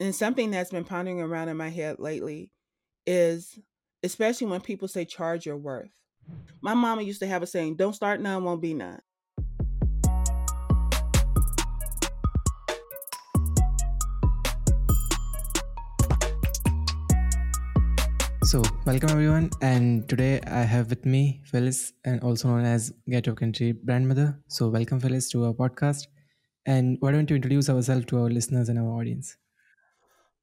and something that's been pondering around in my head lately is especially when people say charge your worth. My mama used to have a saying, don't start none, won't be none. So, welcome everyone, and today I have with me Phyllis, and also known as Ghetto Country Brandmother. So, welcome Phyllis to our podcast. And why don't you introduce ourselves to our listeners and our audience?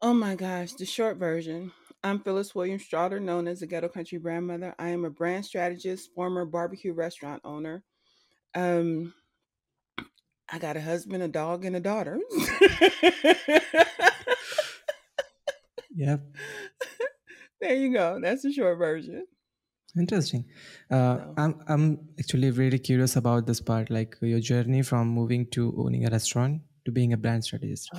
Oh my gosh, the short version. I'm Phyllis Williams Strawder, known as the Ghetto Country Brandmother. I am a brand strategist, former barbecue restaurant owner. Um, I got a husband, a dog, and a daughter. Yep, there you go. That's the short version. interesting. Uh, So, I'm I'm actually really curious about this part, like your journey from moving to owning a restaurant to being a brand strategist.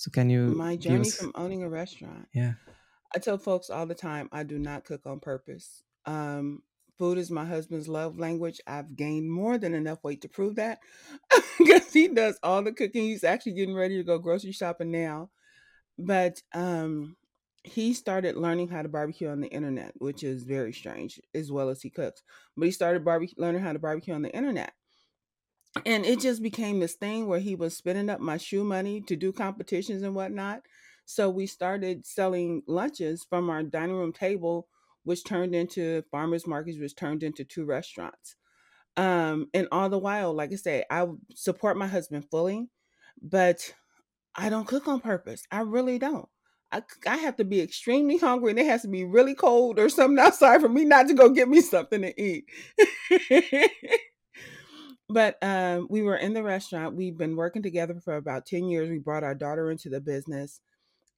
So, can you my journey us? from owning a restaurant. Yeah, I tell folks all the time I do not cook on purpose. Um, food is my husband's love language. I've gained more than enough weight to prove that because he does all the cooking. He's actually getting ready to go grocery shopping now. But um, he started learning how to barbecue on the internet, which is very strange, as well as he cooks. But he started barbecue, learning how to barbecue on the internet. And it just became this thing where he was spending up my shoe money to do competitions and whatnot. So we started selling lunches from our dining room table, which turned into farmers markets, which turned into two restaurants. Um, and all the while, like I say, I support my husband fully, but I don't cook on purpose. I really don't. I, I have to be extremely hungry and it has to be really cold or something outside for me not to go get me something to eat. but um, we were in the restaurant. We've been working together for about 10 years. We brought our daughter into the business.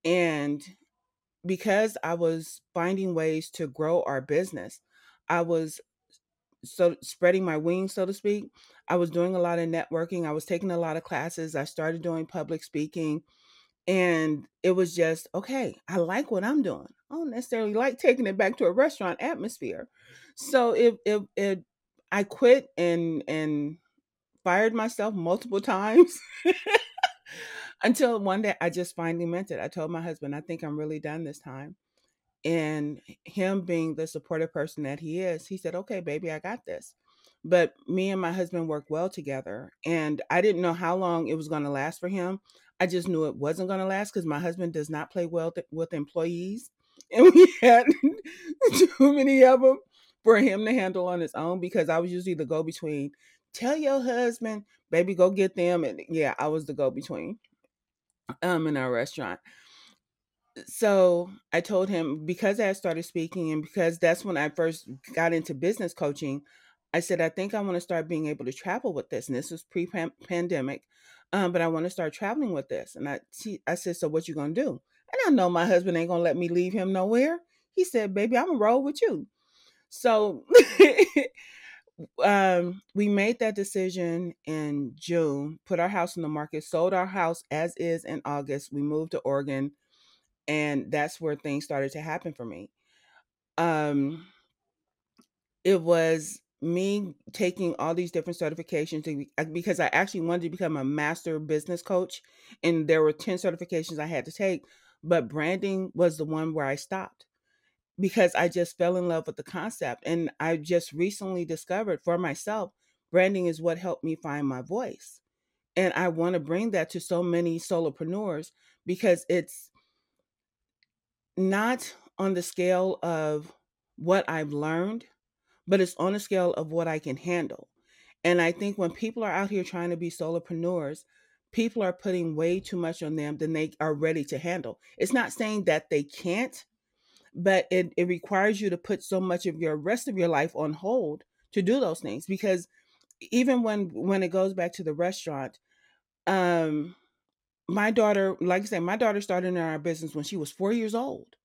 And because I was finding ways to grow our business, I was so spreading my wings, so to speak. I was doing a lot of networking. I was taking a lot of classes. I started doing public speaking. And it was just, okay, I like what I'm doing. I don't necessarily like taking it back to a restaurant atmosphere. So if if it I quit and and fired myself multiple times until one day I just finally meant it. I told my husband, I think I'm really done this time. And him being the supportive person that he is, he said, Okay, baby, I got this. But me and my husband work well together. And I didn't know how long it was going to last for him. I just knew it wasn't going to last because my husband does not play well th- with employees. And we had too many of them for him to handle on his own because I was usually the go between. Tell your husband, baby, go get them. And yeah, I was the go between um in our restaurant so I told him because I started speaking and because that's when I first got into business coaching, I said, I think I want to start being able to travel with this. And this was pre pandemic. Um, but I want to start traveling with this. And I, I said, so what you going to do? And I know my husband ain't going to let me leave him nowhere. He said, baby, I'm going to roll with you. So um, we made that decision in June, put our house in the market, sold our house as is in August. We moved to Oregon and that's where things started to happen for me. Um, it was me taking all these different certifications to, uh, because I actually wanted to become a master business coach, and there were 10 certifications I had to take, but branding was the one where I stopped because I just fell in love with the concept. And I just recently discovered for myself, branding is what helped me find my voice. And I want to bring that to so many solopreneurs because it's not on the scale of what I've learned, but it's on the scale of what I can handle. And I think when people are out here trying to be solopreneurs, people are putting way too much on them than they are ready to handle. It's not saying that they can't, but it, it requires you to put so much of your rest of your life on hold to do those things. Because even when when it goes back to the restaurant, um, my daughter, like I said, my daughter started in our business when she was four years old.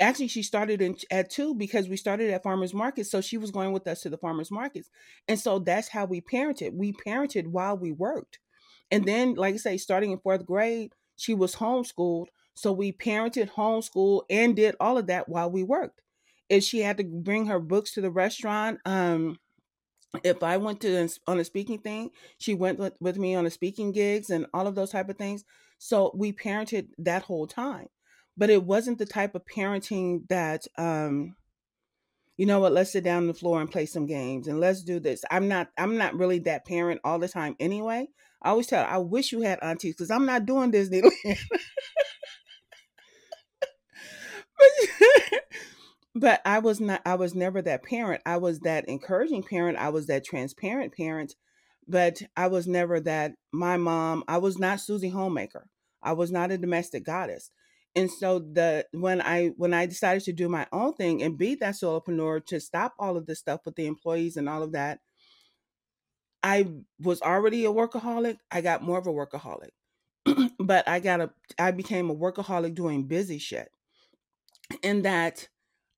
Actually, she started in, at two because we started at farmers markets. So she was going with us to the farmers markets. And so that's how we parented. We parented while we worked. And then, like I say, starting in fourth grade, she was homeschooled. So we parented, homeschooled, and did all of that while we worked. If she had to bring her books to the restaurant, um, if I went to on a speaking thing, she went with, with me on the speaking gigs and all of those type of things. So we parented that whole time. But it wasn't the type of parenting that um you know what, let's sit down on the floor and play some games and let's do this. I'm not I'm not really that parent all the time anyway. I always tell her, I wish you had aunties because I'm not doing Disneyland. but, I was not I was never that parent. I was that encouraging parent. I was that transparent parent, but I was never that my mom, I was not Susie Homemaker. I was not a domestic goddess. And so the when I when I decided to do my own thing and be that solopreneur to stop all of this stuff with the employees and all of that, I was already a workaholic. I got more of a workaholic. but I got a I became a workaholic doing busy shit. In that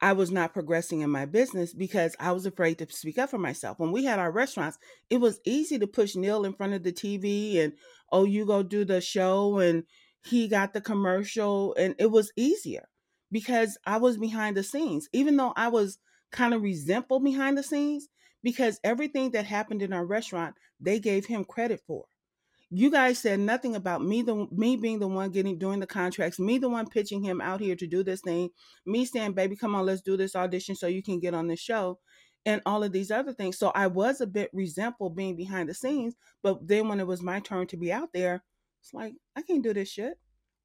I was not progressing in my business because I was afraid to speak up for myself. When we had our restaurants, it was easy to push Neil in front of the TV and oh, you go do the show and he got the commercial and it was easier because I was behind the scenes. Even though I was kind of resentful behind the scenes because everything that happened in our restaurant, they gave him credit for you guys said nothing about me the me being the one getting doing the contracts me the one pitching him out here to do this thing me saying baby come on let's do this audition so you can get on the show and all of these other things. So i was a bit resentful being behind the scenes but then when it was my turn to be out there it's like i can't do this shit.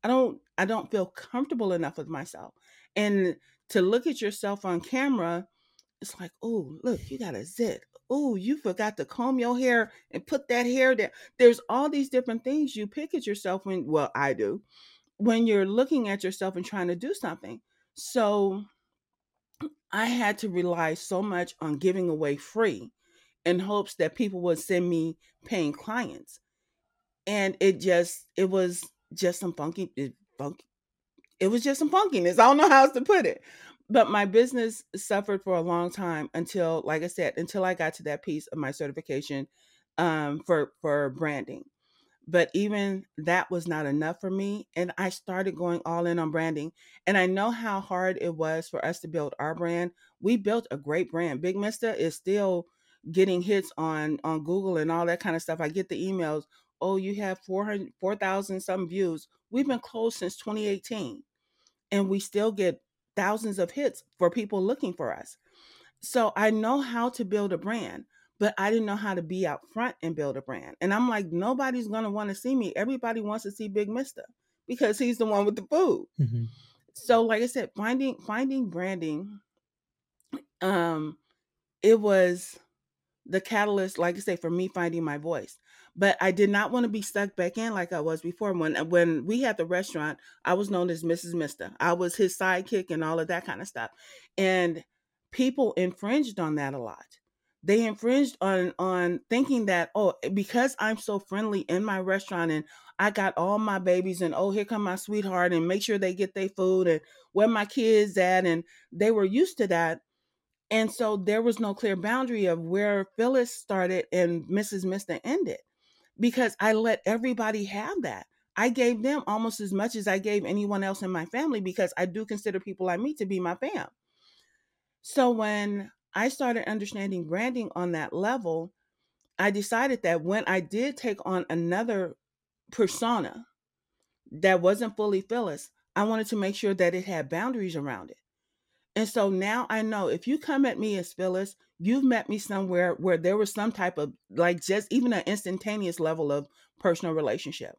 I don't i don't feel comfortable enough with myself. And to look at yourself on camera it's like oh look you got a zit oh, you forgot to comb your hair and put that hair there. There's all these different things you pick at yourself when, well, I do, when you're looking at yourself and trying to do something. So I had to rely so much on giving away free in hopes that people would send me paying clients. And it just, it was just some funky, funky. It was just some funkiness. I don't know how else to put it but my business suffered for a long time until like i said until i got to that piece of my certification um, for for branding. But even that was not enough for me and i started going all in on branding. And i know how hard it was for us to build our brand. We built a great brand. Big mister is still getting hits on on google and all that kind of stuff. I get the emails oh you have 400 4000 some views. We've been closed since 2018 and we still get thousands of hits for people looking for us. So I know how to build a brand, but I didn't know how to be out front and build a brand. And I'm like, nobody's going to want to see me. Everybody wants to see Big Mister because he's the one with the food. Mm-hmm. So like I said, finding finding branding um it was the catalyst like I say for me finding my voice but I did not want to be stuck back in like I was before. When uh, when we had the restaurant, I was known as Mrs. Mister. I was his sidekick and all of that kind of stuff. And people infringed on that a lot. They infringed on on thinking that oh eh, because I'm so friendly in my restaurant and I got all my babies and oh here come my sweetheart and make sure they get their food and where my kids at and they were used to that and so there was no clear boundary of where Phyllis started and Mrs. Mister ended because I let everybody have that. I gave them almost as much as I gave anyone else in my family because I do consider people I meet to be my fam. So when I started understanding branding on that level, I decided that when I did take on another persona that wasn't fully Phyllis, I wanted to make sure that it had boundaries around it. And so now I know if you come at me as Phyllis, you've met me somewhere where there was some type of like just even an instantaneous level of personal relationship.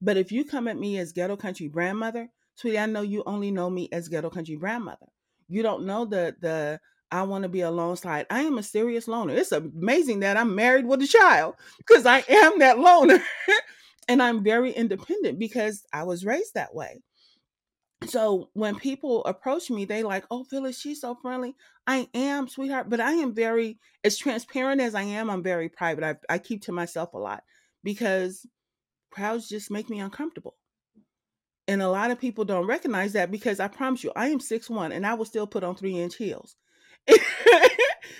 But if you come at me as ghetto country brandmother, sweetie, I know you only know me as ghetto country brandmother. You don't know the the I want to be a alone side. I am a serious loner. It's amazing that I'm married with a child because I am that loner. and I'm very independent because I was raised that way so when people approach me, they like, "Oh, Phyllis, she's so friendly." I am, sweetheart, but I am very as transparent as I am. I'm very private. I, I keep to myself a lot because crowds just make me uncomfortable, and a lot of people don't recognize that because I promise you, I am six one, and I will still put on three inch heels.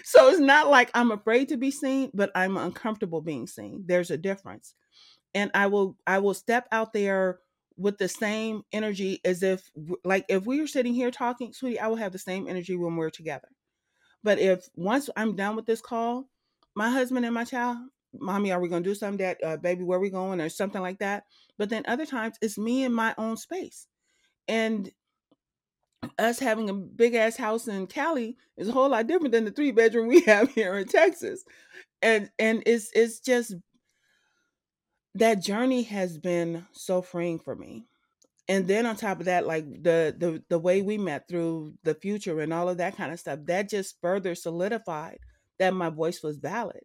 so it's not like I'm afraid to be seen, but I'm uncomfortable being seen. There's a difference, and I will I will step out there with the same energy as if like if we were sitting here talking sweetie i will have the same energy when we're together but if once i'm done with this call my husband and my child mommy, are we gonna do something? that uh, baby, where we going, or something like that. But then other times it's me in my own space, and us having a big ass house in Cali is a whole lot different than the three bedroom we have here in Texas. And and it's it's just that journey has been so freeing for me. And then on top of that, like the the the way we met through the future and all of that kind of stuff, that just further solidified that my voice was valid.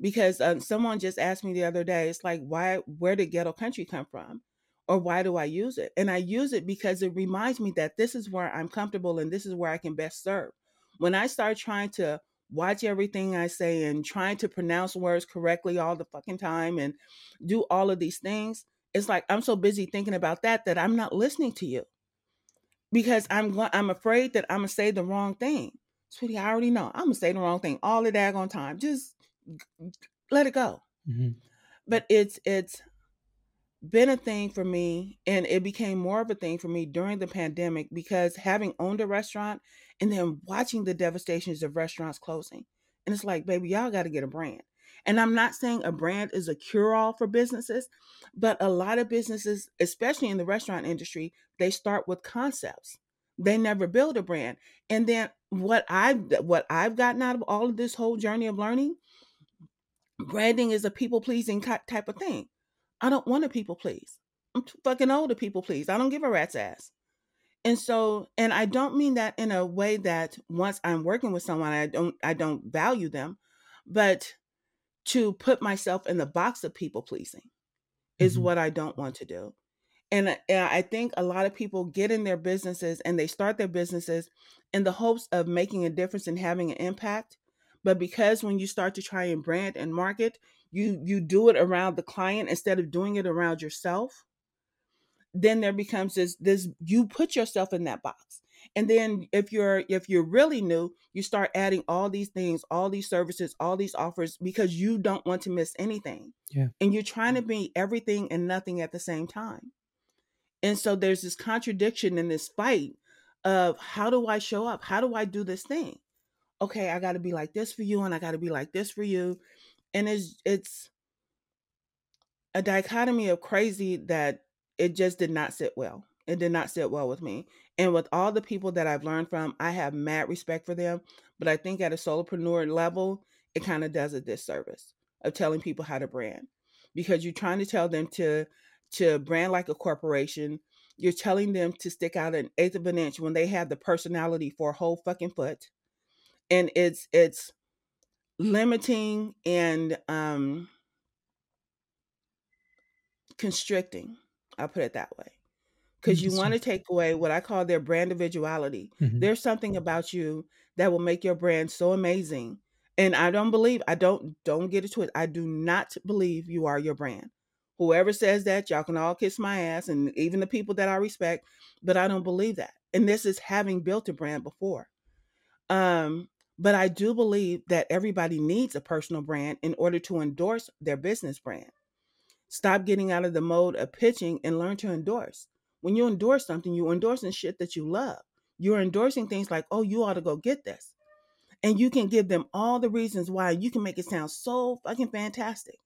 Because um, someone just asked me the other day it's like why where did ghetto country come from? Or why do i use it? And i use it because it reminds me that this is where i'm comfortable and this is where i can best serve. When i start trying to watch everything i say and trying to pronounce words correctly all the fucking time and do all of these things it's like i'm so busy thinking about that that i'm not listening to you. Because i'm going i'm afraid that i'm gonna say the wrong thing. Sweetie i already know. I'm gonna say the wrong thing all the daggone time. Just let it go. hmm But it's it's been a thing for me and it became more of a thing for me during the pandemic because having owned a restaurant and then watching the devastations of restaurants closing. And it's like, baby, y'all got to get a brand. And I'm not saying a brand is a cure all for businesses, but a lot of businesses, especially in the restaurant industry, they start with concepts. They never build a brand. And then what I've what I've gotten out of all of this whole journey of learning branding is a people pleasing type of thing. I don't want to people please. I'm too fucking old to people please. I don't give a rat's ass. And so, and I don't mean that in a way that once I'm working with someone, I don't, I don't value them, but to put myself in the box of people pleasing is hmm what I don't want to do. And and I think a lot of people get in their businesses and they start their businesses in the hopes of making a difference and having an impact. But because when you start to try and brand and market, you you do it around the client instead of doing it around yourself, then there becomes this this you put yourself in that box. And then if you're if you're really new, you start adding all these things, all these services, all these offers because you don't want to miss anything. Yeah. And you're trying to mm. be everything and nothing at the same time. And so there's this contradiction in this fight of how do I show up? How do I do this thing? Okay, I got to be like this for you and I got to be like this for you. And it's it's a dichotomy of crazy that it just did not sit well. It did not sit well with me. And with all the people that I've learned from, I have mad respect for them, but I think at a solopreneur level, it kind of does a disservice of telling people how to brand because you're trying to tell them to to brand like a corporation. You're telling them to stick out an eighth of an inch when they have the personality for a whole fucking foot. And it's it's limiting and um constricting. I'll put it that way. Because you want to take away what I call their brand individuality. hmm There's something about you that will make your brand so amazing. And I don't believe, I don't, don't get it twisted. I do not believe you are your brand. Whoever says that, y'all can all kiss my ass, and even the people that I respect, but I don't believe that. And this is having built a brand before. Um, but I do believe that everybody needs a personal brand in order to endorse their business brand. Stop getting out of the mode of pitching and learn to endorse. When you endorse something, you're endorsing shit that you love. You're endorsing things like, oh, you ought to go get this. And you can give them all the reasons why you can make it sound so fucking fantastic.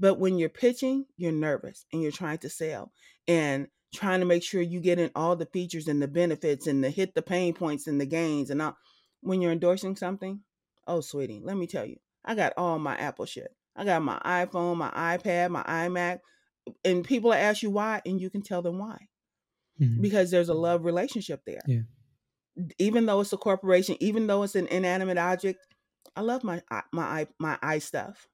But when you're pitching, you're nervous and you're trying to sell and trying to make sure you get in all the features and the benefits and the hit the pain points and the gains and all. When you're endorsing something, oh, sweetie, let me tell you, I got all my Apple shit. I got my iPhone, my iPad, my iMac, and people ask you why, and you can tell them why hmm because there's a love relationship there. Yeah. Even though it's a corporation, even though it's an inanimate object, I love my my my i stuff.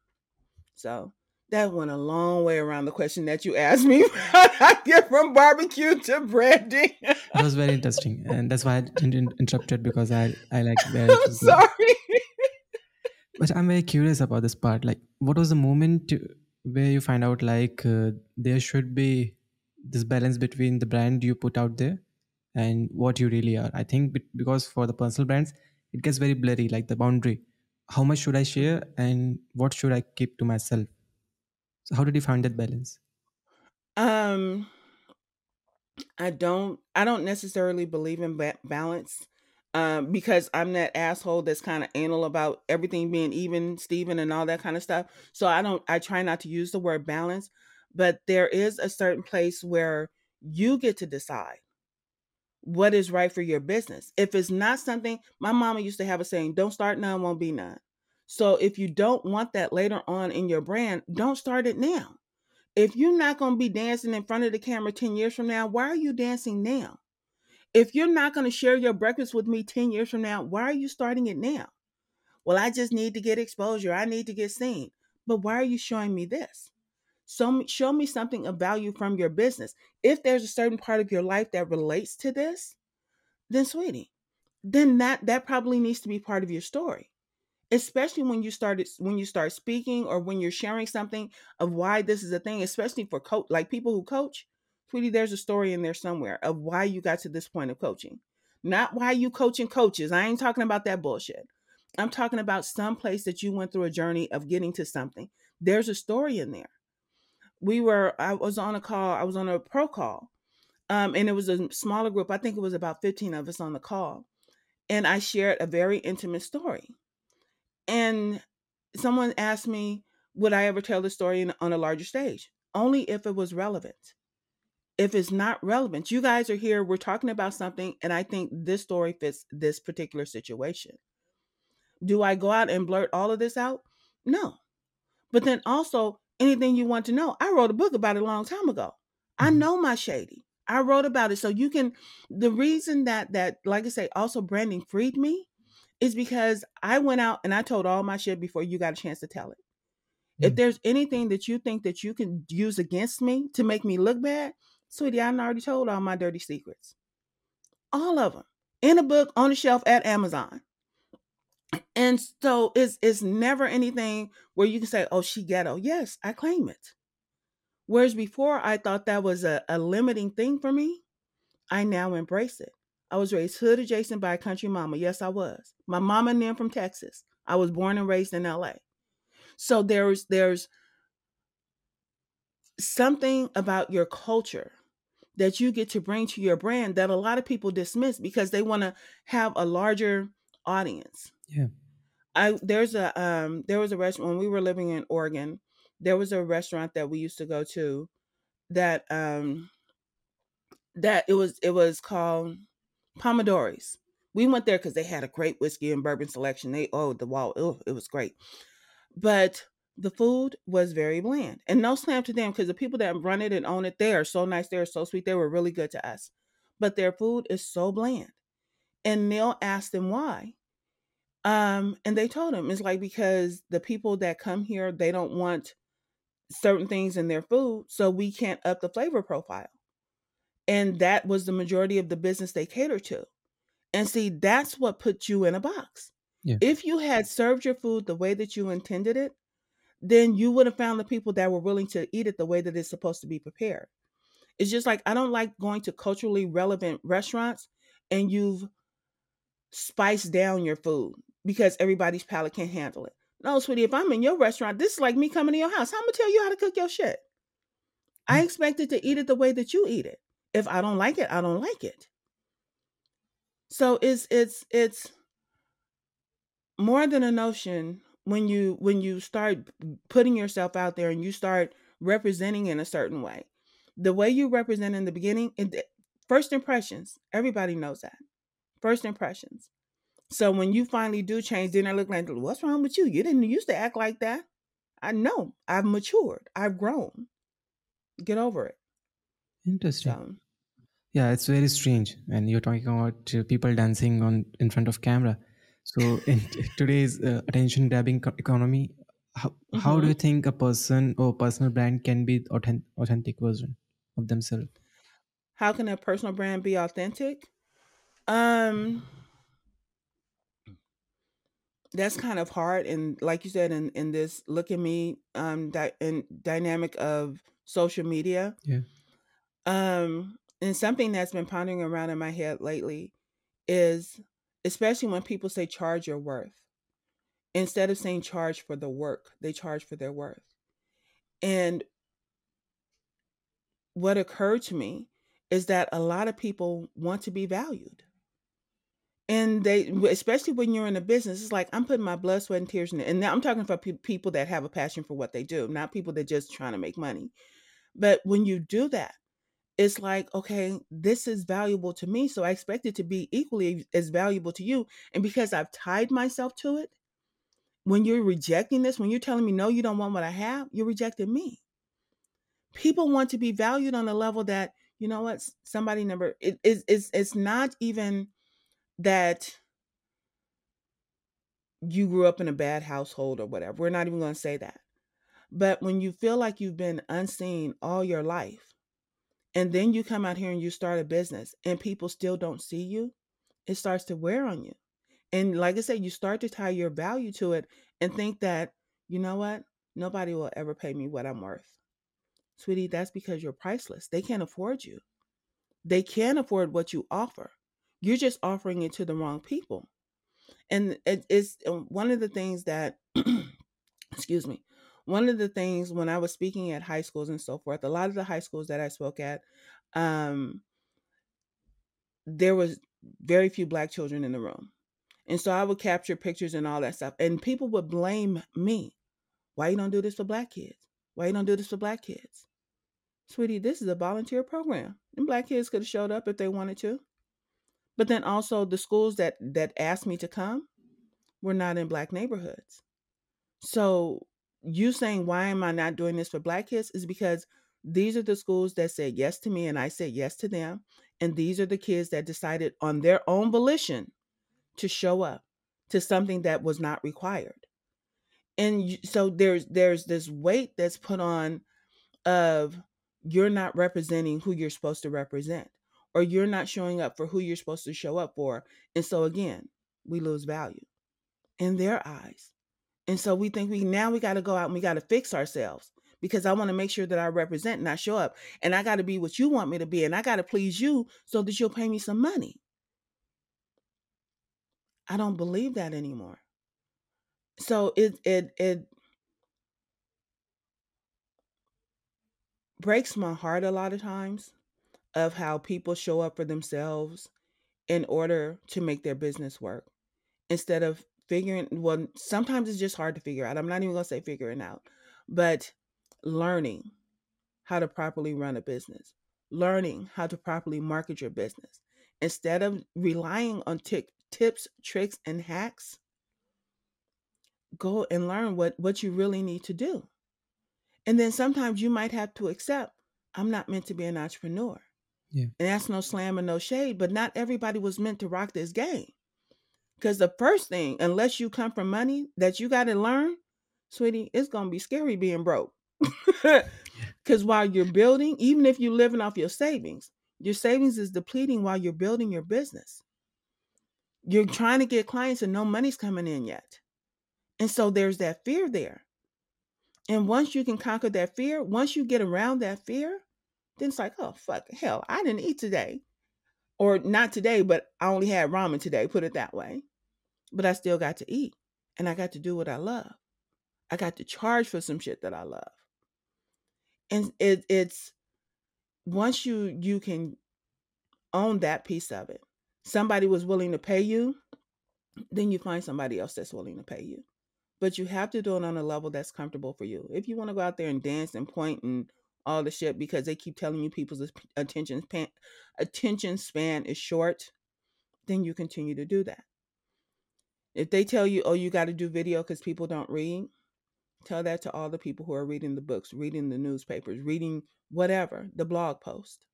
So that went a long way around the question that you asked me. I get from barbecue to branding. It was very interesting, and that's why I didn't interrupt it because I I like I'm sorry. But I'm very curious about this part. Like, what was the moment where you find out like uh, there should be this balance between the brand you put out there and what you really are? I think because for the personal brands, it gets very blurry, like the boundary. How much should I share and what should I keep to myself? So, how did you find that balance? Um, I don't. I don't necessarily believe in ba- balance. Um, because I'm that asshole that's kind of anal about everything being even, Steven, and all that kind of stuff. So I don't, I try not to use the word balance, but there is a certain place where you get to decide what is right for your business. If it's not something, my mama used to have a saying, don't start none, won't be none. So if you don't want that later on in your brand, don't start it now. If you're not going to be dancing in front of the camera 10 years from now, why are you dancing now? If you're not going to share your breakfast with me 10 years from now, why are you starting it now? Well, I just need to get exposure. I need to get seen. But why are you showing me this? So show me something of value from your business. If there's a certain part of your life that relates to this, then sweetie, then that that probably needs to be part of your story. Especially when you started when you start speaking or when you're sharing something of why this is a thing, especially for coach like people who coach, sweetie, there's a story in there somewhere of why you got to this point of coaching. Not why you coaching coaches. I ain't talking about that bullshit. I'm talking about some place that you went through a journey of getting to something. There's a story in there we were I was on a call, I was on a pro call. Um, and it was a smaller group. I think it was about 15 of us on the call. And I shared a very intimate story. And someone asked me, would I ever tell the story on a larger stage? Only if it was relevant. If it's not relevant, you guys are here, we're talking about something, and I think this story fits this particular situation. Do I go out and blurt all of this out? No. But then also, anything you want to know. I wrote a book about it a long time ago. I Mhm. know my shady. I wrote about it. So you can the reason that that like I say also branding freed me is because I went out and I told all my shit before you got a chance to tell it. Yeah. If there's anything that you think that you can use against me to make me look bad, sweetie, I already told all my dirty secrets. All of them. In a book on the shelf at Amazon. And so it's it's never anything where you can say, "Oh, she ghetto." Yes, I claim it. Whereas before, I thought that was a, a limiting thing for me. I now embrace it. I was raised hood adjacent by a country mama. Yes, I was. My mama and them from Texas. I was born and raised in LA. So there's there's something about your culture that you get to bring to your brand that a lot of people dismiss because they want to have a larger audience. Yeah. I there's a um there was a restaurant when we were living in Oregon. There was a restaurant that we used to go to that um that it was it was called Pomodori's. We went there because they had a great whiskey and bourbon selection. They oh the wall oh, it was great, but the food was very bland. And no slam to them because the people that run it and own it, they are so nice. They are so sweet. They were really good to us, but their food is so bland. And Neil asked them why, um, and they told him it's like because the people that come here they don't want certain things in their food, so we can't up the flavor profile. And that was the majority of the business they cater to. And see, that's what put you in a box. Yeah. If you had served your food the way that you intended it, then you would have found the people that were willing to eat it the way that it's supposed to be prepared. It's just like I don't like going to culturally relevant restaurants and you've spiced down your food because everybody's palate can't handle it. No, sweetie, if I'm in your restaurant, this is like me coming to your house. I'm gonna tell you how to cook your shit. I Mm. expected to eat it the way that you eat it. If I don't like it, I don't like it. So it's it's it's more than a notion when you when you start putting yourself out there and you start representing in a certain way. The way you represent in the beginning, it, first impressions, everybody knows that. First impressions. So when you finally do change, then I look like, what's wrong with you? You didn't used to act like that. I know. I've matured. I've grown. Get over it. Interesting. So Yeah, it's very strange and you're talking about uh, people dancing on in front of camera. So in t- today's uh, attention grabbing co- economy, how, how do mhm. you think a person or personal brand can be authentic, authentic version of themselves? how can a personal brand be authentic? Um that's kind of hard and like you said in in this look at me um di- and dynamic of social media Yeah. um and something that's been pondering around in my head lately is especially when people say charge your worth instead of saying charge for the work they charge for their worth and what occurred to me is that a lot of people want to be valued And they, especially when you're in a business, it's like I'm putting my blood, sweat, and tears in it. And now I'm talking about pe- people that have a passion for what they do, not people that just trying to make money. But when you do that, it's like, okay, this is valuable to me. So I expect it to be equally as valuable to you. And because I've tied myself to it, when you're rejecting this, when you're telling me, no, you don't want what I have, you're rejecting me. People want to be valued on a level that, you know what, somebody never, it, it's, it's, it's not even that you grew up in a bad household or whatever. We're not even going to say that. But when you feel like you've been unseen all your life, and then you come out here and you start a business and people still don't see you, it starts to wear on you. And like I said, you start to tie your value to it and think that, you know what? Nobody will ever pay me what I'm worth. Sweetie, that's because you're priceless. They can't afford you. They can't afford what you offer. You're just offering it to the wrong people. And it is um, one of the things that, excuse me, one of the things when I was speaking at high schools and so forth, a lot of the high schools that I spoke at, um, there was very few black children in the room. And so I would capture pictures and all that stuff. And people would blame me. Why you don't do this for black kids? Why you don't do this for black kids? Sweetie, this is a volunteer program. And black kids could have showed up if they wanted to. But then also the schools that that asked me to come were not in black neighborhoods. So you saying why am I not doing this for black kids is because these are the schools that said yes to me and I said yes to them. And these are the kids that decided on their own volition to show up to something that was not required. And so there's there's this weight that's put on of you're not representing who you're supposed to represent or you're not showing up for who you're supposed to show up for. And so again, we lose value in their eyes. And so we think we now we got to go out and we got to fix ourselves because I want to make sure that I represent and I show up and I got to be what you want me to be and I got to please you so that you'll pay me some money. I don't believe that anymore. So it it it breaks my heart a lot of times of how people show up for themselves in order to make their business work instead of figuring well sometimes it's just hard to figure out i'm not even going to say figuring out but learning how to properly run a business learning how to properly market your business instead of relying on t- tips tricks and hacks go and learn what what you really need to do. And then sometimes you might have to accept i'm not meant to be an entrepreneur. Yeah. and that's no slam and no shade but not everybody was meant to rock this game because the first thing unless you come from money that you got to learn sweetie it's gonna be scary being broke because while you're building even if you're living off your savings your savings is depleting while you're building your business you're trying to get clients and no money's coming in yet and so there's that fear there. And once you can conquer that fear, once you get around that fear, then it's like, oh, fuck, hell, I didn't eat today. Or not today, but I only had ramen today, put it that way. But I still got to eat and I got to do what I love. I got to charge for some shit that I love. And it, it's once you you can own that piece of it, somebody was willing to pay you, then you find somebody else that's willing to pay you but you have to do it on a level that's comfortable for you. If you want to go out there and dance and point and all the shit because they keep telling you people's attention span attention span is short, then you continue to do that. If they tell you, "Oh, you got to do video cuz people don't read," tell that to all the people who are reading the books, reading the newspapers, reading whatever, the blog post.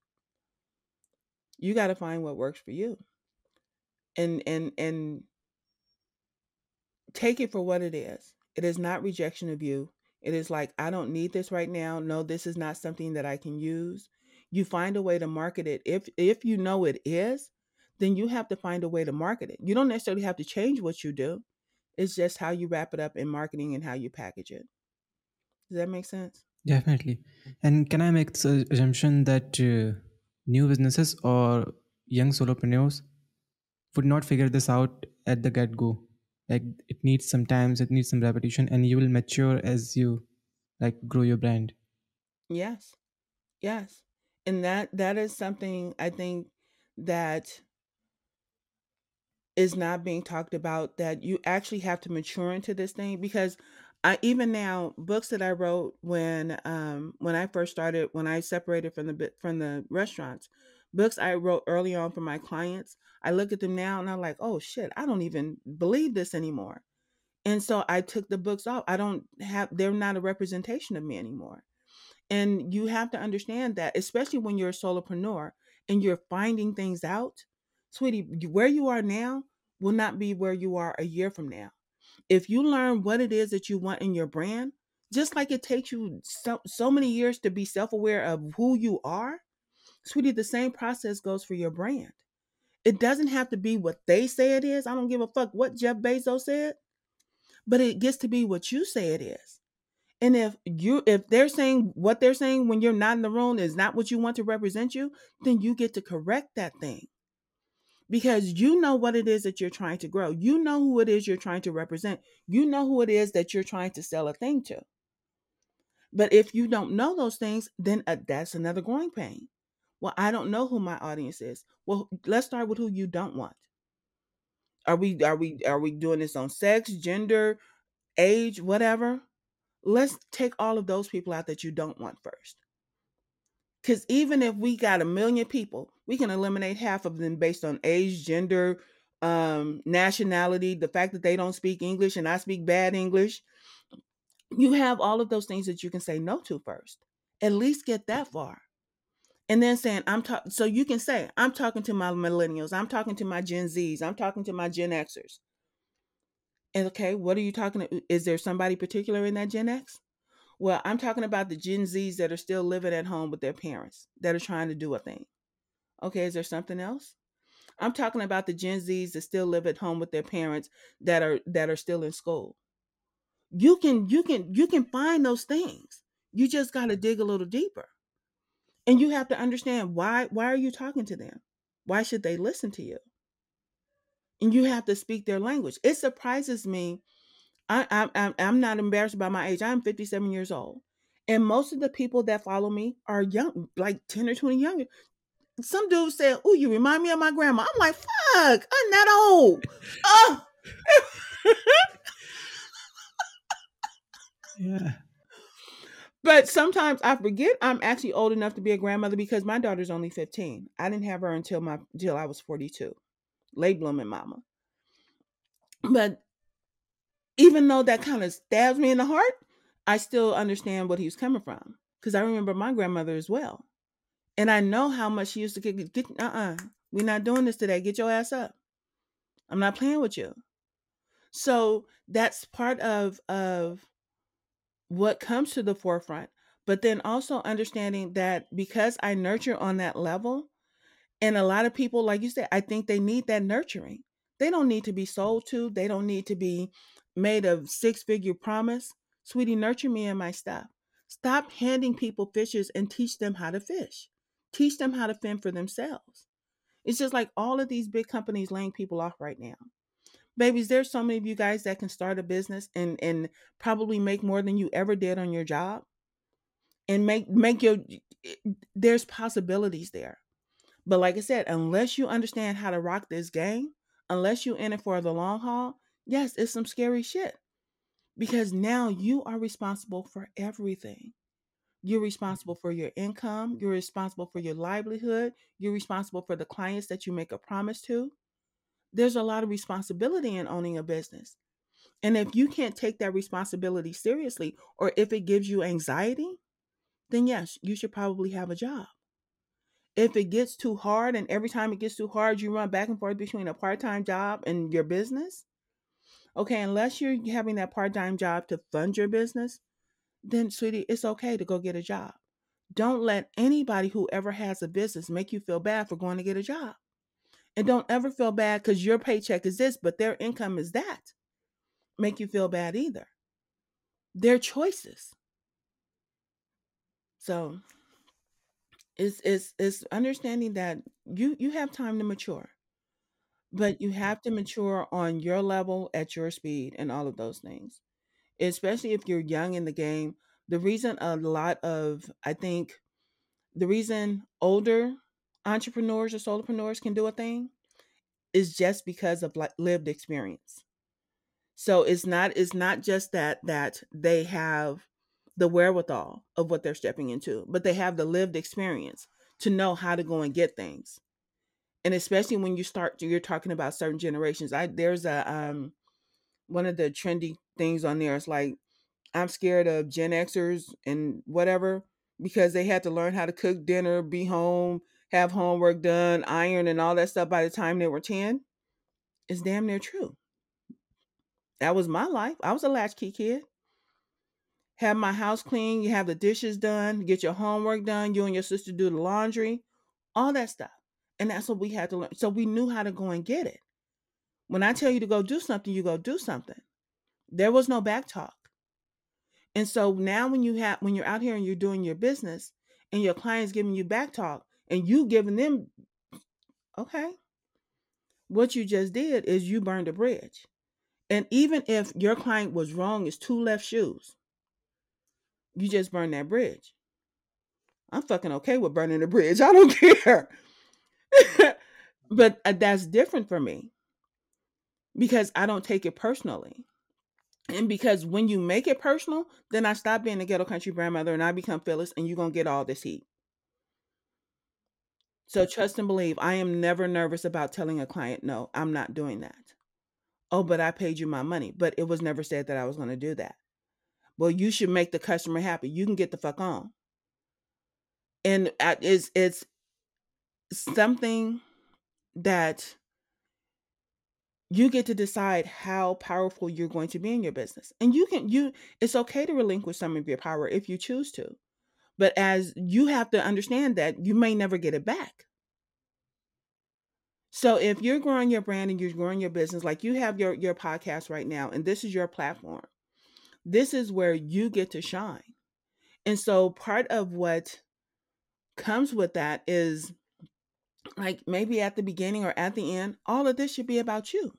You got to find what works for you. And and and take it for what it is. It is not rejection of you. It is like, I don't need this right now. No, this is not something that I can use. You find a way to market it. If if you know it is, then you have to find a way to market it. You don't necessarily have to change what you do. It's just how you wrap it up in marketing and how you package it. Does that make sense? Definitely. And can I make the assumption that uh, new businesses or young solopreneurs would not figure this out at the get go? Like it needs some times, it needs some repetition, and you will mature as you like grow your brand. Yes. Yes. And that that is something I think that is not being talked about that you actually have to mature into this thing because I even now books that I wrote when um when I first started when I separated from the from the restaurants books I wrote early on for my clients I look at them now and I'm like oh shit I don't even believe this anymore and so I took the books off I don't have they're not a representation of me anymore and you have to understand that, especially when you're a solopreneur and you're finding things out, sweetie, where you are now will not be where you are a year from now. If you learn what it is that you want in your brand, just like it takes you so, so many years to be self aware of who you are, sweetie, the same process goes for your brand. It doesn't have to be what they say it is. I don't give a fuck what Jeff Bezos said, but it gets to be what you say it is. And if you if they're saying what they're saying when you're not in the room is not what you want to represent you, then you get to correct that thing. Because you know what it is that you're trying to grow. You know who it is you're trying to represent. You know who it is that you're trying to sell a thing to. But if you don't know those things, then uh, that's another growing pain. Well, I don't know who my audience is. Well, let's start with who you don't want. Are we are we are we doing this on sex, gender, age, whatever? let's take all of those people out that you don't want first. Because even if we got a million people, we can eliminate half of them based on age, gender, um, nationality, the fact that they don't speak English and I speak bad English. You have all of those things that you can say no to first. At least get that far. And then saying, I'm talking, so you can say, I'm talking to my millennials, I'm talking to my Gen Zs, I'm talking to my Gen Xers. And okay, what are you talking to? Is there somebody particular in that Gen X? Well, I'm talking about the Gen Zs that are still living at home with their parents that are trying to do a thing. Okay, is there something else? I'm talking about the Gen Zs that still live at home with their parents that are that are still in school. You can you can you can find those things. You just got to dig a little deeper. And you have to understand why why are you talking to them? Why should they listen to you? and you have to speak their language. It surprises me. I, I, I'm, I'm not embarrassed by my age. I'm 57 years old. And most of the people that follow me are young, like 10 or 20 younger. Some dude said, Oh, you remind me of my grandma. I'm like, fuck, I'm that old. Oh. yeah. But sometimes I forget I'm actually old enough to be a grandmother because my daughter's only 15. I didn't have her until my until I was 42 late blooming mama. But even though that kind of stabs me in the heart, I still understand what he was coming from because I remember my grandmother as well. And I know how much she used to get, get uh-uh, we're not doing this today. Get your ass up. I'm not playing with you. So that's part of of what comes to the forefront. But then also understanding that because I nurture on that level, and a lot of people, like you said, I think they need that nurturing. They don't need to be sold to, they don't need to be made a six figure promise. Sweetie, nurture me and my stuff. Stop handing people fishes and teach them how to fish. Teach them how to fend for themselves. It's just like all of these big companies laying people off right now. Babies, there's so many of you guys that can start a business and and probably make more than you ever did on your job. And make make your there's possibilities there. But like I said, unless you understand how to rock this game, unless you're in it for the long haul, yes, it's some scary shit. Because now you are responsible for everything. You're responsible for your income, you're responsible for your livelihood, you're responsible for the clients that you make a promise to. There's a lot of responsibility in owning a business. And if you can't take that responsibility seriously, or if it gives you anxiety, then yes, you should probably have a job. If it gets too hard and every time it gets too hard, you run back and forth between a part time job and your business, okay, unless you're having that part time job to fund your business, then, sweetie, it's okay to go get a job. Don't let anybody who ever has a business make you feel bad for going to get a job. And don't ever feel bad because your paycheck is this, but their income is that. Make you feel bad either. Their choices. So it's it's it's understanding that you you have time to mature but you have to mature on your level at your speed and all of those things especially if you're young in the game the reason a lot of i think the reason older entrepreneurs or solopreneurs can do a thing is just because of like lived experience. So it's not it's not just that that they have the wherewithal of what they're stepping into, but they have the lived experience to know how to go and get things. And especially when you start you're talking about certain generations. I there's a um one of the trendy things on there is like I'm scared of Gen Xers and whatever because they had to learn how to cook dinner, be home, have homework done, iron and all that stuff by the time they were 10. It's damn near true. That was my life. I was a latchkey kid. Have my house clean, you have the dishes done, get your homework done, you and your sister do the laundry, all that stuff. And that's what we had to learn. So we knew how to go and get it. When I tell you to go do something, you go do something. There was no back talk. And so now when you have when you're out here and you're doing your business and your clients giving you back talk and you giving them okay. What you just did is you burned a bridge. And even if your client was wrong, it's two left shoes. You just burned that bridge. I'm fucking okay with burning the bridge. I don't care. but uh, that's different for me because I don't take it personally. And because when you make it personal, then I stop being a ghetto country brandmother and I become Phyllis and you're going to get all this heat. So trust and believe. I am never nervous about telling a client, no, I'm not doing that. Oh, but I paid you my money. But it was never said that I was going to do that. Well, you should make the customer happy. You can get the fuck on. And it's it's something that you get to decide how powerful you're going to be in your business. And you can you it's okay to relinquish some of your power if you choose to. But as you have to understand that you may never get it back. So if you're growing your brand and you're growing your business, like you have your your podcast right now, and this is your platform, this is where you get to shine. And so part of what comes with that is like maybe at the beginning or at the end, all of this should be about you.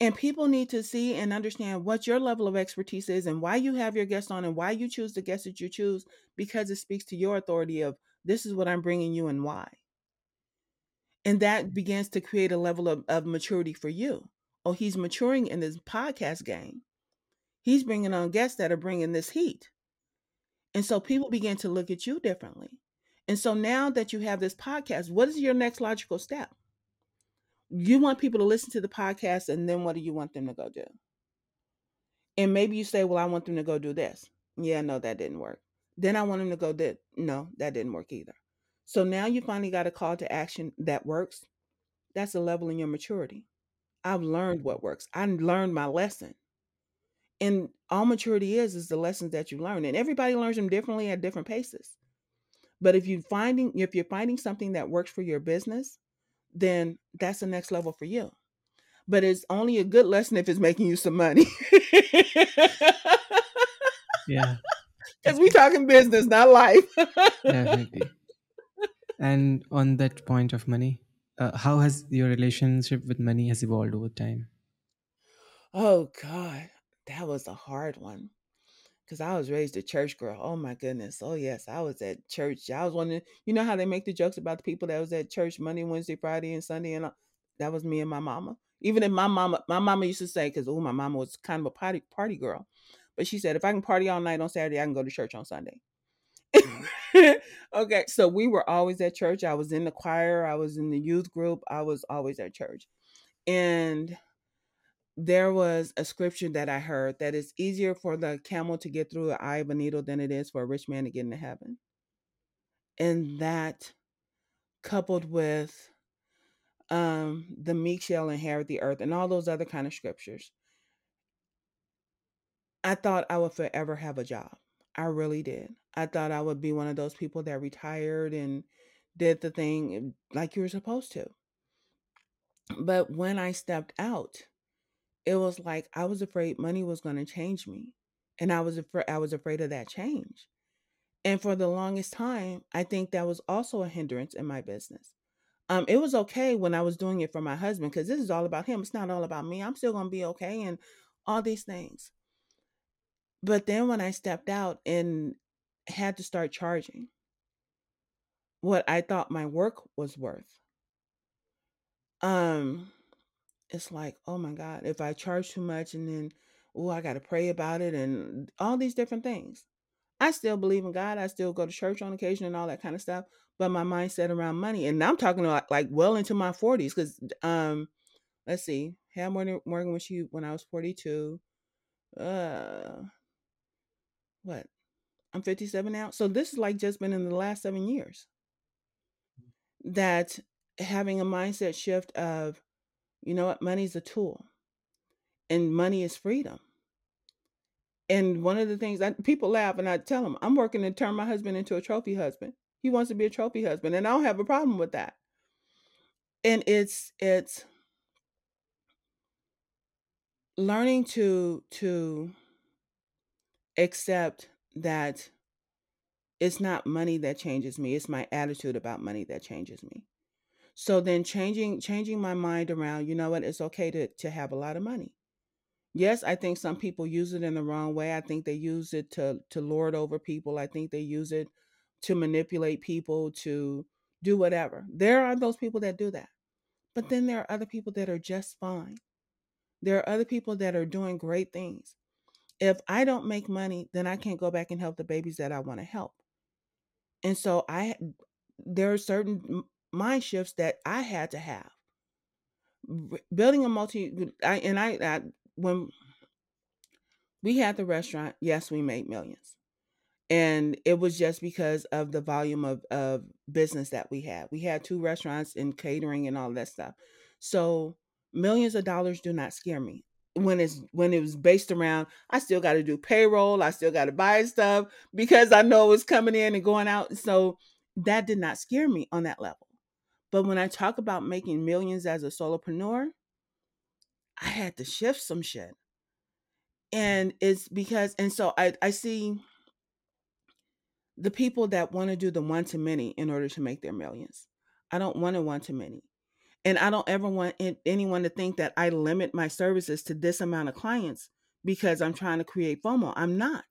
And people need to see and understand what your level of expertise is and why you have your guests on and why you choose the guests that you choose because it speaks to your authority of this is what I'm bringing you and why. And that begins to create a level of, of maturity for you. Oh, he's maturing in this podcast game. He's bringing on guests that are bringing this heat. And so people begin to look at you differently. And so now that you have this podcast, what is your next logical step? You want people to listen to the podcast, and then what do you want them to go do? And maybe you say, Well, I want them to go do this. Yeah, no, that didn't work. Then I want them to go that. No, that didn't work either. So now you finally got a call to action that works. That's a level in your maturity. I've learned what works. I learned my lesson. And all maturity is is the lessons that you learn. And everybody learns them differently at different paces. But if you're finding if you're finding something that works for your business, then that's the next level for you. But it's only a good lesson if it's making you some money. yeah. Because we talking business, not life. Definitely. And on that point of money, uh, how has your relationship with money has evolved over time? Oh God, that was a hard one. Cause I was raised a church girl. Oh my goodness. Oh yes, I was at church. I was one. you know how they make the jokes about the people that was at church Monday, Wednesday, Friday, and Sunday, and all, that was me and my mama. Even if my mama, my mama used to say, because oh, my mama was kind of a party party girl, but she said if I can party all night on Saturday, I can go to church on Sunday. Mm-hmm. okay, so we were always at church. I was in the choir. I was in the youth group. I was always at church, and there was a scripture that I heard that it's easier for the camel to get through the eye of a needle than it is for a rich man to get into heaven. And that coupled with um, the meek shall inherit the earth and all those other kind of scriptures, I thought I would forever have a job. I really did. I thought I would be one of those people that retired and did the thing like you were supposed to. But when I stepped out, it was like I was afraid money was going to change me. And I was afraid I was afraid of that change. And for the longest time, I think that was also a hindrance in my business. Um, it was okay when I was doing it for my husband because this is all about him. It's not all about me. I'm still gonna be okay and all these things. But then when I stepped out and had to start charging what I thought my work was worth, um it's like, oh my God, if I charge too much and then oh, I gotta pray about it and all these different things. I still believe in God. I still go to church on occasion and all that kind of stuff. But my mindset around money, and I'm talking about like well into my 40s, because um, let's see, had Morgan Morgan when she when I was 42. Uh, what? I'm 57 now. So this is like just been in the last seven years that having a mindset shift of, you know what, money's a tool, and money is freedom. And one of the things that people laugh and I tell them, I'm working to turn my husband into a trophy husband. He wants to be a trophy husband, and I don't have a problem with that. And it's it's learning to to accept that it's not money that changes me, it's my attitude about money that changes me. So then changing changing my mind around, you know what, it's okay to to have a lot of money. Yes, I think some people use it in the wrong way. I think they use it to to lord over people. I think they use it to manipulate people to do whatever. There are those people that do that. But then there are other people that are just fine. There are other people that are doing great things. If I don't make money, then I can't go back and help the babies that I want to help. And so I there are certain mind shifts that I had to have. Building a multi I and I, I when we had the restaurant, yes, we made millions. And it was just because of the volume of, of business that we had. We had two restaurants and catering and all that stuff. So millions of dollars do not scare me. When it's when it was based around, I still got to do payroll, I still got to buy stuff because I know it's coming in and going out. So that did not scare me on that level. But when I talk about making millions as a solopreneur, I had to shift some shit. And it's because and so I I see the people that want to do the one to many in order to make their millions. I don't want a one to many. And I don't ever want anyone to think that I limit my services to this amount of clients because I'm trying to create FOMO. I'm not.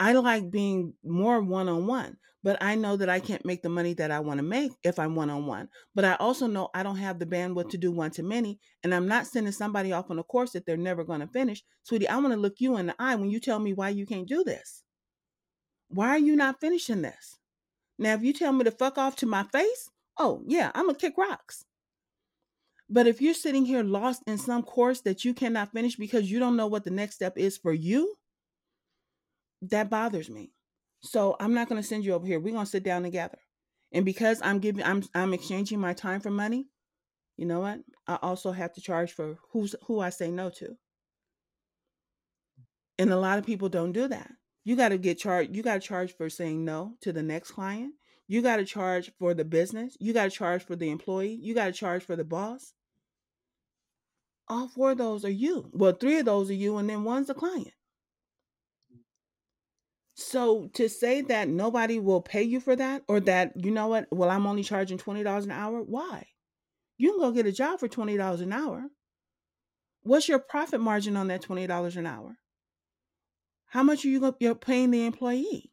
I like being more one on one, but I know that I can't make the money that I want to make if I'm one on one. But I also know I don't have the bandwidth to do one to many, and I'm not sending somebody off on a course that they're never going to finish. Sweetie, I want to look you in the eye when you tell me why you can't do this. Why are you not finishing this? Now, if you tell me to fuck off to my face, oh, yeah, I'm going to kick rocks. But if you're sitting here lost in some course that you cannot finish because you don't know what the next step is for you, that bothers me. So I'm not going to send you over here. We're going to sit down together. And because I'm giving I'm I'm exchanging my time for money, you know what? I also have to charge for who's who I say no to. And a lot of people don't do that. You got to get charged. You got to charge for saying no to the next client. You got to charge for the business. You got to charge for the employee. You got to charge for the boss. All four of those are you. Well, three of those are you, and then one's the client. So to say that nobody will pay you for that, or that you know what, well, I'm only charging twenty dollars an hour. Why? You can go get a job for twenty dollars an hour. What's your profit margin on that twenty dollars an hour? How much are you you're paying the employee?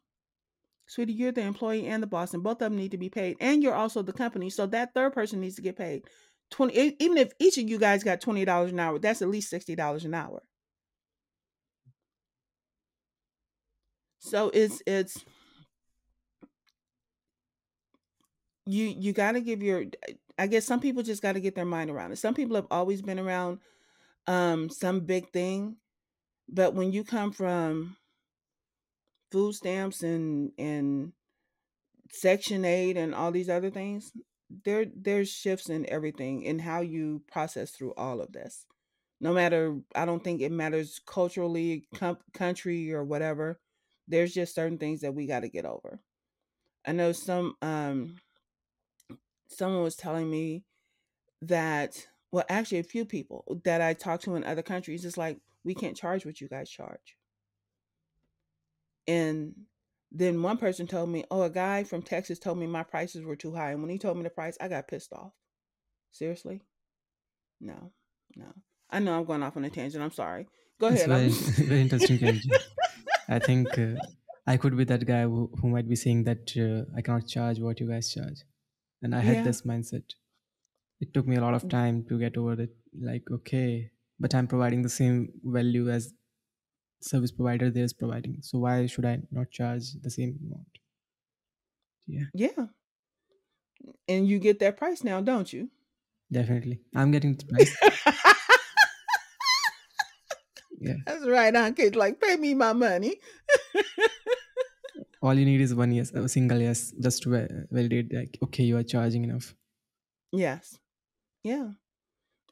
Sweetie, you're the employee and the boss, and both of them need to be paid. And you're also the company, so that third person needs to get paid. Twenty, even if each of you guys got twenty dollars an hour, that's at least sixty dollars an hour. So it's it's you you got to give your I guess some people just got to get their mind around it. Some people have always been around um some big thing, but when you come from food stamps and and section 8 and all these other things, there there's shifts in everything in how you process through all of this. No matter I don't think it matters culturally, com- country or whatever there's just certain things that we got to get over. I know some um someone was telling me that well actually a few people that I talked to in other countries it's like we can't charge what you guys charge. And then one person told me, "Oh, a guy from Texas told me my prices were too high." And when he told me the price, I got pissed off. Seriously? No. No. I know I'm going off on a tangent. I'm sorry. Go ahead. very, very interesting. I think uh, I could be that guy who, who might be saying that uh, I cannot charge what you guys charge, and I had yeah. this mindset. it took me a lot of time to get over it like okay but i'm providing the same value as service provider there is providing so why should i not charge the same amount yeah Yeah. And you get that price now, don't you? definitely i'm getting the price yeah That's right, huh, kids? Like, pay me my money. all you need is one yes a single yes just to validate like okay you are charging enough Yes. Yeah.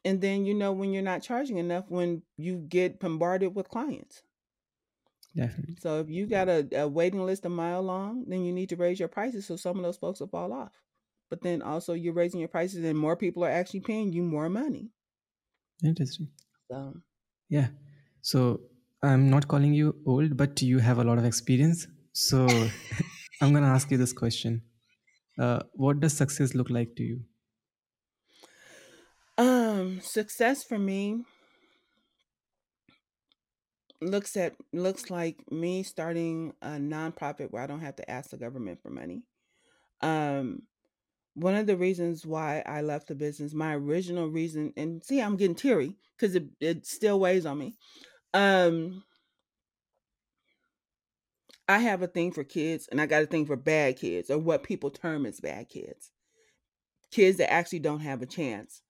And then you know when you're not charging enough when you get bombarded with clients. definitely So if you got a, a waiting list a mile long, then you need to raise your prices so some of those folks will fall off. But then also you're raising your prices and more people are actually paying you more money. interesting So yeah so i'm not calling you old but you have a lot of experience so i'm going to ask you this question uh, what does success look like to you um success for me looks at looks like me starting a nonprofit where I don't have to ask the government for money. Um one of the reasons why I left the business, my original reason, and see, I'm getting teary because it, it still weighs on me. Um, I have a thing for kids, and I got a thing for bad kids, or what people term as bad kids, kids that actually don't have a chance.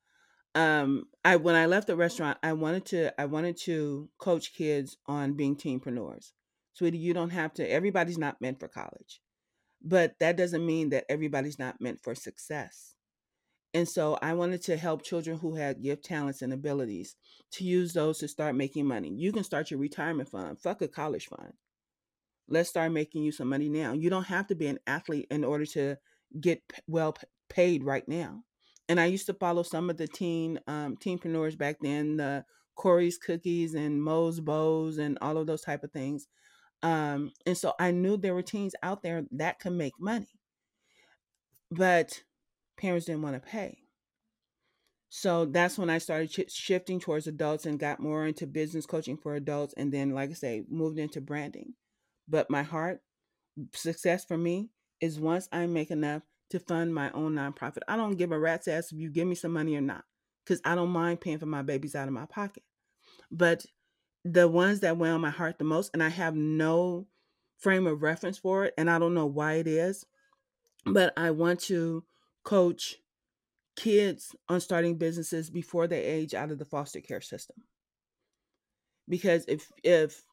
Um, I when I left the restaurant, I wanted to I wanted to coach kids on being teenpreneurs. Sweetie, you don't have to. Everybody's not meant for college, but that doesn't mean that everybody's not meant for success. And so I wanted to help children who had gift talents and abilities to use those to start making money. You can start your retirement fund. Fuck a college fund. Let's start making you some money now. You don't have to be an athlete in order to get well paid right now. And I used to follow some of the teen um, teenpreneurs back then, the Corey's Cookies and Mo's Bows and all of those type of things. Um, and so I knew there were teens out there that could make money, but parents didn't want to pay. So that's when I started sh- shifting towards adults and got more into business coaching for adults. And then, like I say, moved into branding. But my heart, success for me is once I make enough to fund my own nonprofit. I don't give a rat's ass if you give me some money or not, because I don't mind paying for my babies out of my pocket. But the ones that weigh on my heart the most, and I have no frame of reference for it, and I don't know why it is, but I want to coach kids on starting businesses before they age out of the foster care system. Because if if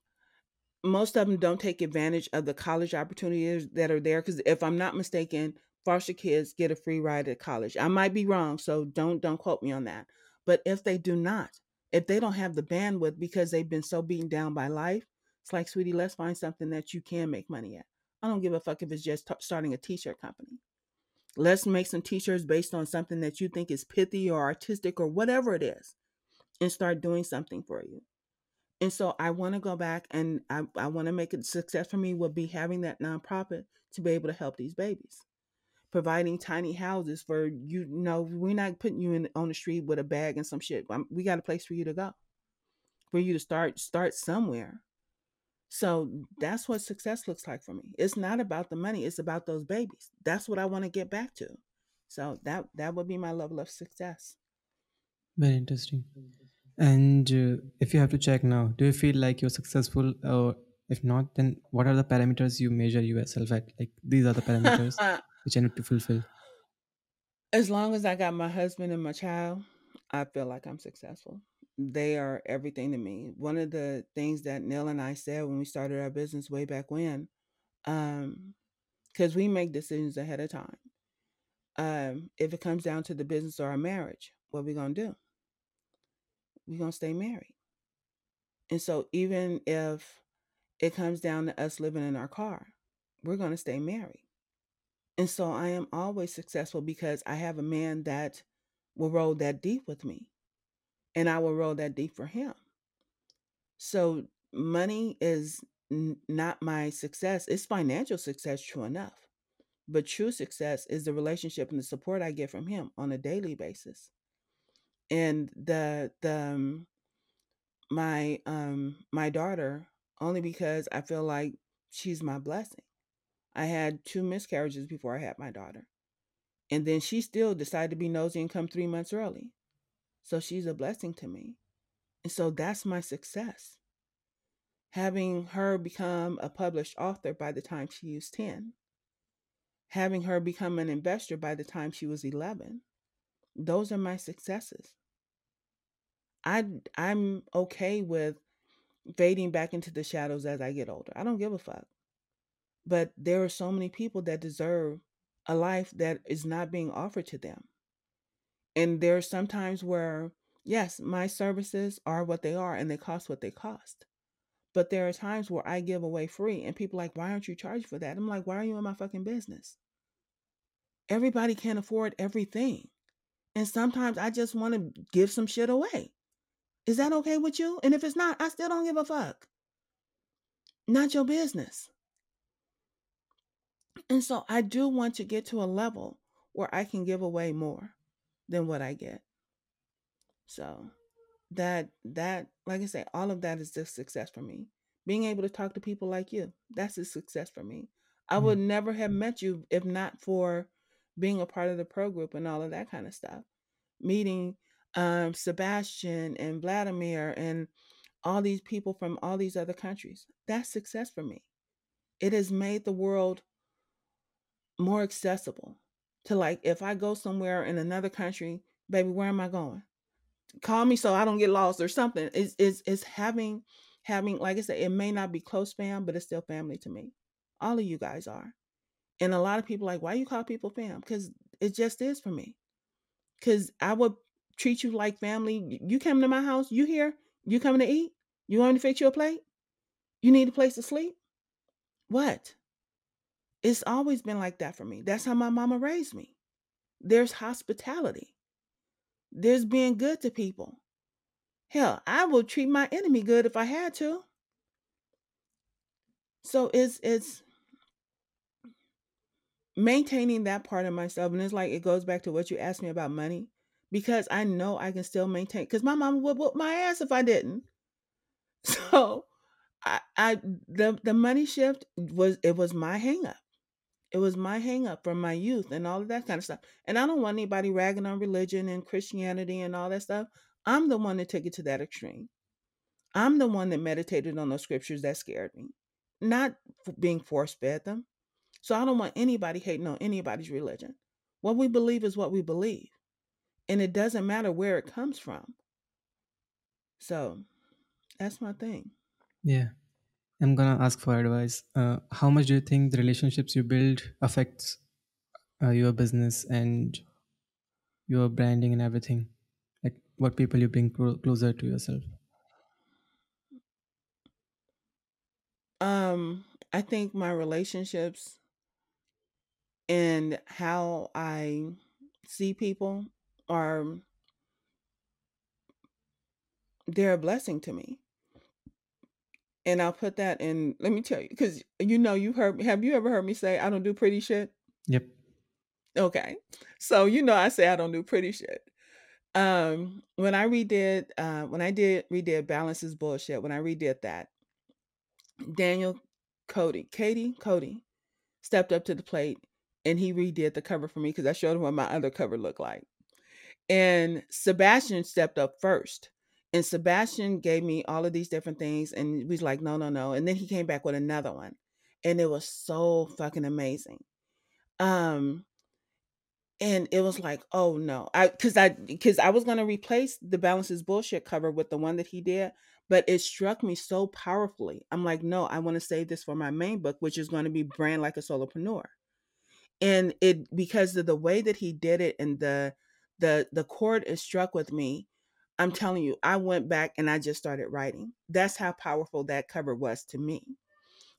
most of them don't take advantage of the college opportunities that are there because if I'm not mistaken, foster kids get a free ride at college. I might be wrong, so don't don't quote me on that. But if they do not, if they don't have the bandwidth because they've been so beaten down by life, it's like, sweetie, let's find something that you can make money at. I don't give a fuck if it's just t- starting a t-shirt company. Let's make some t-shirts based on something that you think is pithy or artistic or whatever it is and start doing something for you. And so I want to go back and I, I want to make it success for me will be having that nonprofit to be able to help these babies. Providing tiny houses for you, know, we're not putting you in on the street with a bag and some shit. We got a place for you to go, for you to start start somewhere. So that's what success looks like for me. It's not about the money, it's about those babies. That's what I want to get back to. So that that would be my level of success. very interesting and uh, if you have to check now do you feel like you're successful or if not then what are the parameters you measure yourself at like these are the parameters which i need to fulfill As long as I got my husband and my child, I feel like I'm successful. They are everything to me. One of the things that Neil and I said when we started our business way back when, um, because we make decisions ahead of time. Um, if it comes down to the business or our marriage, what are we gonna do? We're gonna stay married. And so even if it comes down to us living in our car, we're gonna stay married. And so I am always successful because I have a man that will roll that deep with me and I will roll that deep for him. So money is n- not my success. It's financial success, true enough. But true success is the relationship and the support I get from him on a daily basis. And the the um, my um my daughter only because I feel like she's my blessing. I had two miscarriages before I had my daughter. And then she still decided to be nosy and come three months early. So she's a blessing to me. And so that's my success. Having her become a published author by the time she was 10. Having her become an investor by the time she was 11. Those are my successes. I I'm okay with fading back into the shadows as I get older. I don't give a fuck. But there are so many people that deserve a life that is not being offered to them. And there are some times where, yes, my services are what they are and they cost what they cost. But there are times where I give away free and people like, why aren't you charged for that? I'm like, why are you in my fucking business? Everybody can't afford everything. And sometimes I just want to give some shit away. Is that okay with you? And if it's not, I still don't give a fuck. Not your business. And so I do want to get to a level where I can give away more than what I get. So that that like I say, all of that is just success for me. Being able to talk to people like you, that's a success for me. I would never have met you if not for being a part of the pro group and all of that kind of stuff. Meeting um, Sebastian and Vladimir and all these people from all these other countries. That's success for me. It has made the world more accessible to like if I go somewhere in another country, baby, where am I going? Call me so I don't get lost or something. It's it's, it's having having like I said, it may not be close fam, but it's still family to me. All of you guys are. And a lot of people like, why you call people fam? Because it just is for me. Because I would treat you like family. You come to my house, you here, you coming to eat? You want me to fix you a plate? You need a place to sleep? What? It's always been like that for me. That's how my mama raised me. There's hospitality. There's being good to people. Hell, I will treat my enemy good if I had to. So it's it's maintaining that part of myself and it's like it goes back to what you asked me about money because I know I can still maintain because my mama would whoop my ass if I didn't. So I, I the the money shift was it was my hang up. It was my hang up from my youth and all of that kind of stuff. And I don't want anybody ragging on religion and Christianity and all that stuff. I'm the one that took it to that extreme. I'm the one that meditated on those scriptures that scared me, not being force fed them. So I don't want anybody hating on anybody's religion. What we believe is what we believe. And it doesn't matter where it comes from. So that's my thing. Yeah. I'm gonna ask for advice. Uh, how much do you think the relationships you build affects uh, your business and your branding and everything? Like what people you bring clo- closer to yourself? Um, I think my relationships and how I see people are they're a blessing to me. And I'll put that in let me tell you cuz you know you heard have you ever heard me say I don't do pretty shit? Yep. Okay. So you know I say I don't do pretty shit. Um when I redid uh when I did redid Balance in Bullshit, when I redid that, Daniel Cody, Katie Cody stepped up to the plate and he redid the cover for me because I showed him what my other cover looked like. And Sebastian stepped up first. And Sebastian gave me all of these different things and he was like, no, no, no. And then he came back with another one. And it was so fucking amazing. Um and it was like, oh no. I cause I because I was gonna replace the Balance in Bullshit cover with the one that he did, but it struck me so powerfully. I'm like, no, I want to save this for my main book, which is going to be brand like a solopreneur. And it because of the way that he did it and the the the chord is struck with me. I'm telling you, I went back and I just started writing. That's how powerful that cover was to me.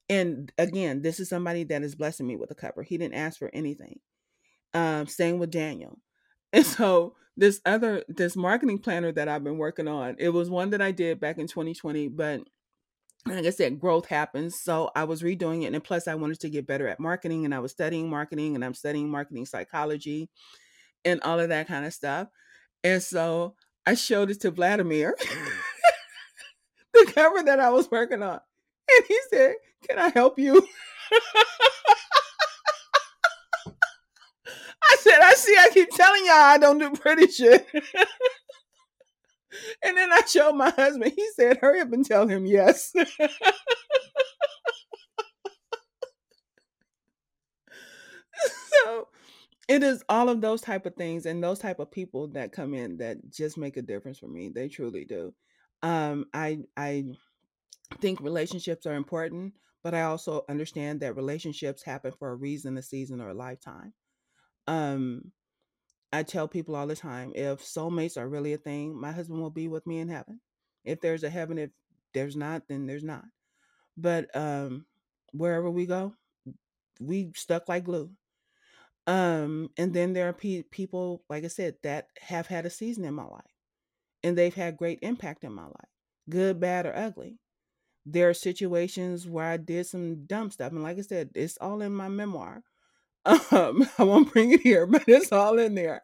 And again, this is somebody that is blessing me with a cover. He didn't ask for anything. Um, staying with Daniel. And so this other this marketing planner that I've been working on, it was one that I did back in 2020, but like I said, growth happens. So I was redoing it. And plus I wanted to get better at marketing and I was studying marketing and I'm studying marketing psychology and all of that kind of stuff. And so I showed it to Vladimir, mm. the cover that I was working on. And he said, Can I help you? I said, said, I see, I keep telling y'all I don't do pretty shit. and then I showed my husband. He said, hurry up and tell him yes. so it is all of those type of things and those type of people that come in that just make a difference for me. They truly do. Um, I I think relationships are important, but I also understand that relationships happen for a reason, a season, or a lifetime. Um, I tell people all the time if soulmates are really a thing, my husband will be with me in heaven. If there's a heaven, if there's not, then there's not. But um, wherever we go, we stuck like glue. Um, and then there are pe- people, like I said, that have had a season in my life and they've had great impact in my life, good, bad, or ugly. There are situations where I did some dumb stuff. And like I said, it's all in my memoir. Um, I won't bring it here, but it's all in there.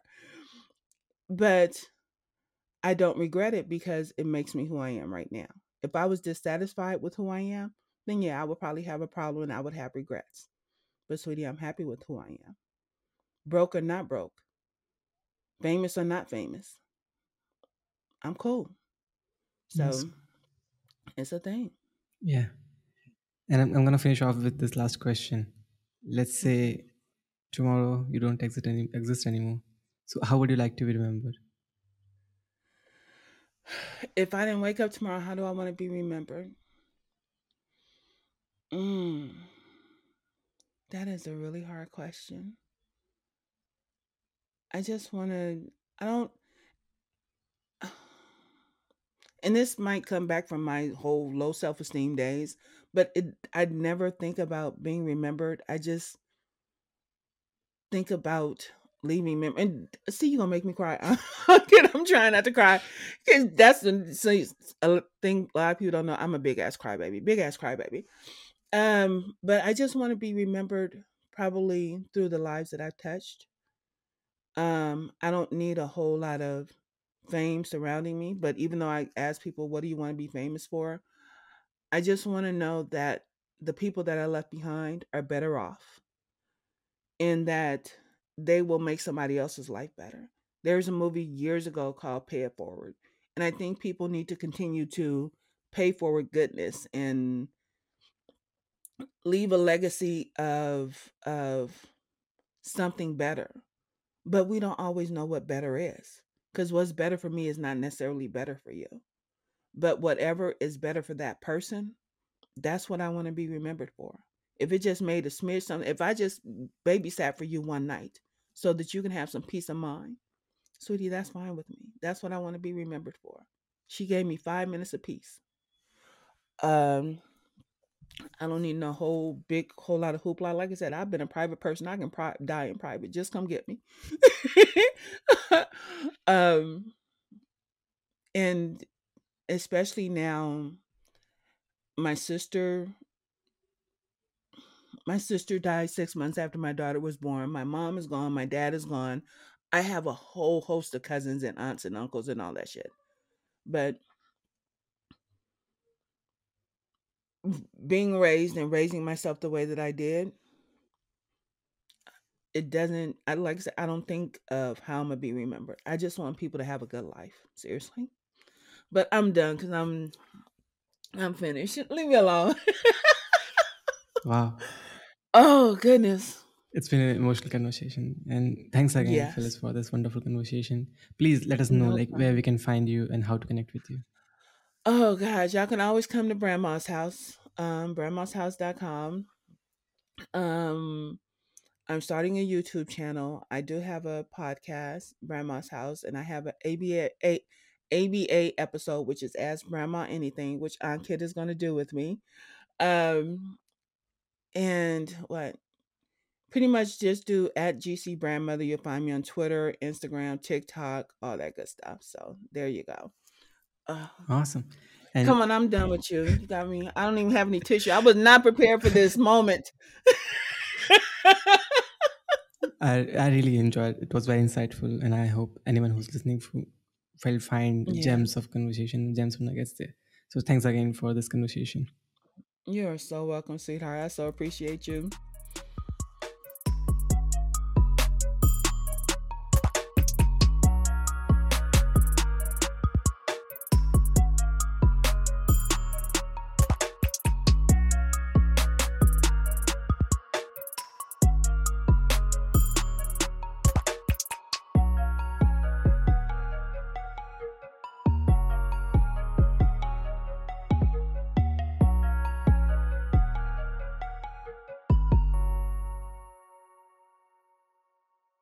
But I don't regret it because it makes me who I am right now. If I was dissatisfied with who I am, then yeah, I would probably have a problem and I would have regrets. But sweetie, I'm happy with who I am. Broke or not broke, famous or not famous, I'm cool. So Yes. it's a thing. Yeah. And I'm, I'm going to finish off with this last question. Let's say tomorrow you don't exist, any, exist anymore. So, how would you like to be remembered? If I didn't wake up tomorrow, how do I want to be remembered? Mm, that is a really hard question. I just want to, I don't, and this might come back from my whole low self esteem days, but it, I never think about being remembered. I just think about leaving mem- and see you're gonna make me cry. I'm trying not to cry because that's the a thing a lot of people don't know i'm a big ass crybaby big ass crybaby. Um but i just want to be remembered probably through the lives that i've touched um i don't need a whole lot of fame surrounding me but even though i ask people what do you want to be famous for i just want to know that the people that i left behind are better off in that they will make somebody else's life better. There's a movie years ago called Pay It Forward. And I think people need to continue to pay forward goodness and leave a legacy of of something better. But we don't always know what better is. Because what's better for me is not necessarily better for you. But whatever is better for that person, that's what I want to be remembered for. If it just made a smidge something, if I just babysat for you one night so that you can have some peace of mind, sweetie, that's fine with me. That's what I want to be remembered for. She gave me five minutes of peace. Um, I don't need no whole big whole lot of hoopla. Like I said, I've been a private person. I can pri- die in private. Just come get me. um, and especially now, my sister my sister died six months after my daughter was born. My mom is gone. My dad is gone. I have a whole host of cousins and aunts and uncles and all that shit. But being raised and raising myself the way that I did, it doesn't. I like I said, I don't think of how I'm gonna be remembered. I just want people to have a good life. Seriously. But I'm done because I'm I'm finished. Leave me alone. Wow. oh goodness. It's been an emotional conversation. And thanks again, Yes. Phyllis, for this wonderful conversation. Please let us know No like where we can find you and how to connect with you. Oh gosh, y'all can always come to Brandma's house. Um, brandmashouse.com. Um, I'm starting a YouTube channel. I do have a podcast, Brandma's House, and I have an ABA a, ABA episode, which is Ask Brandma Anything, which Aunt Kid is going to do with me. Um, and what? Pretty much just do at GC Brandmother. You'll find me on Twitter, Instagram, TikTok, all that good stuff. So there you go. Uh, Awesome. And come on, I'm done with you. You got me. I don't even have any tissue. I was not prepared for this moment. I, I really enjoyed it. It was very insightful. And I hope anyone who's listening will find Yeah. gems of conversation, gems of nuggets there. So thanks again for this conversation. You are so welcome, sweetheart. I so appreciate you.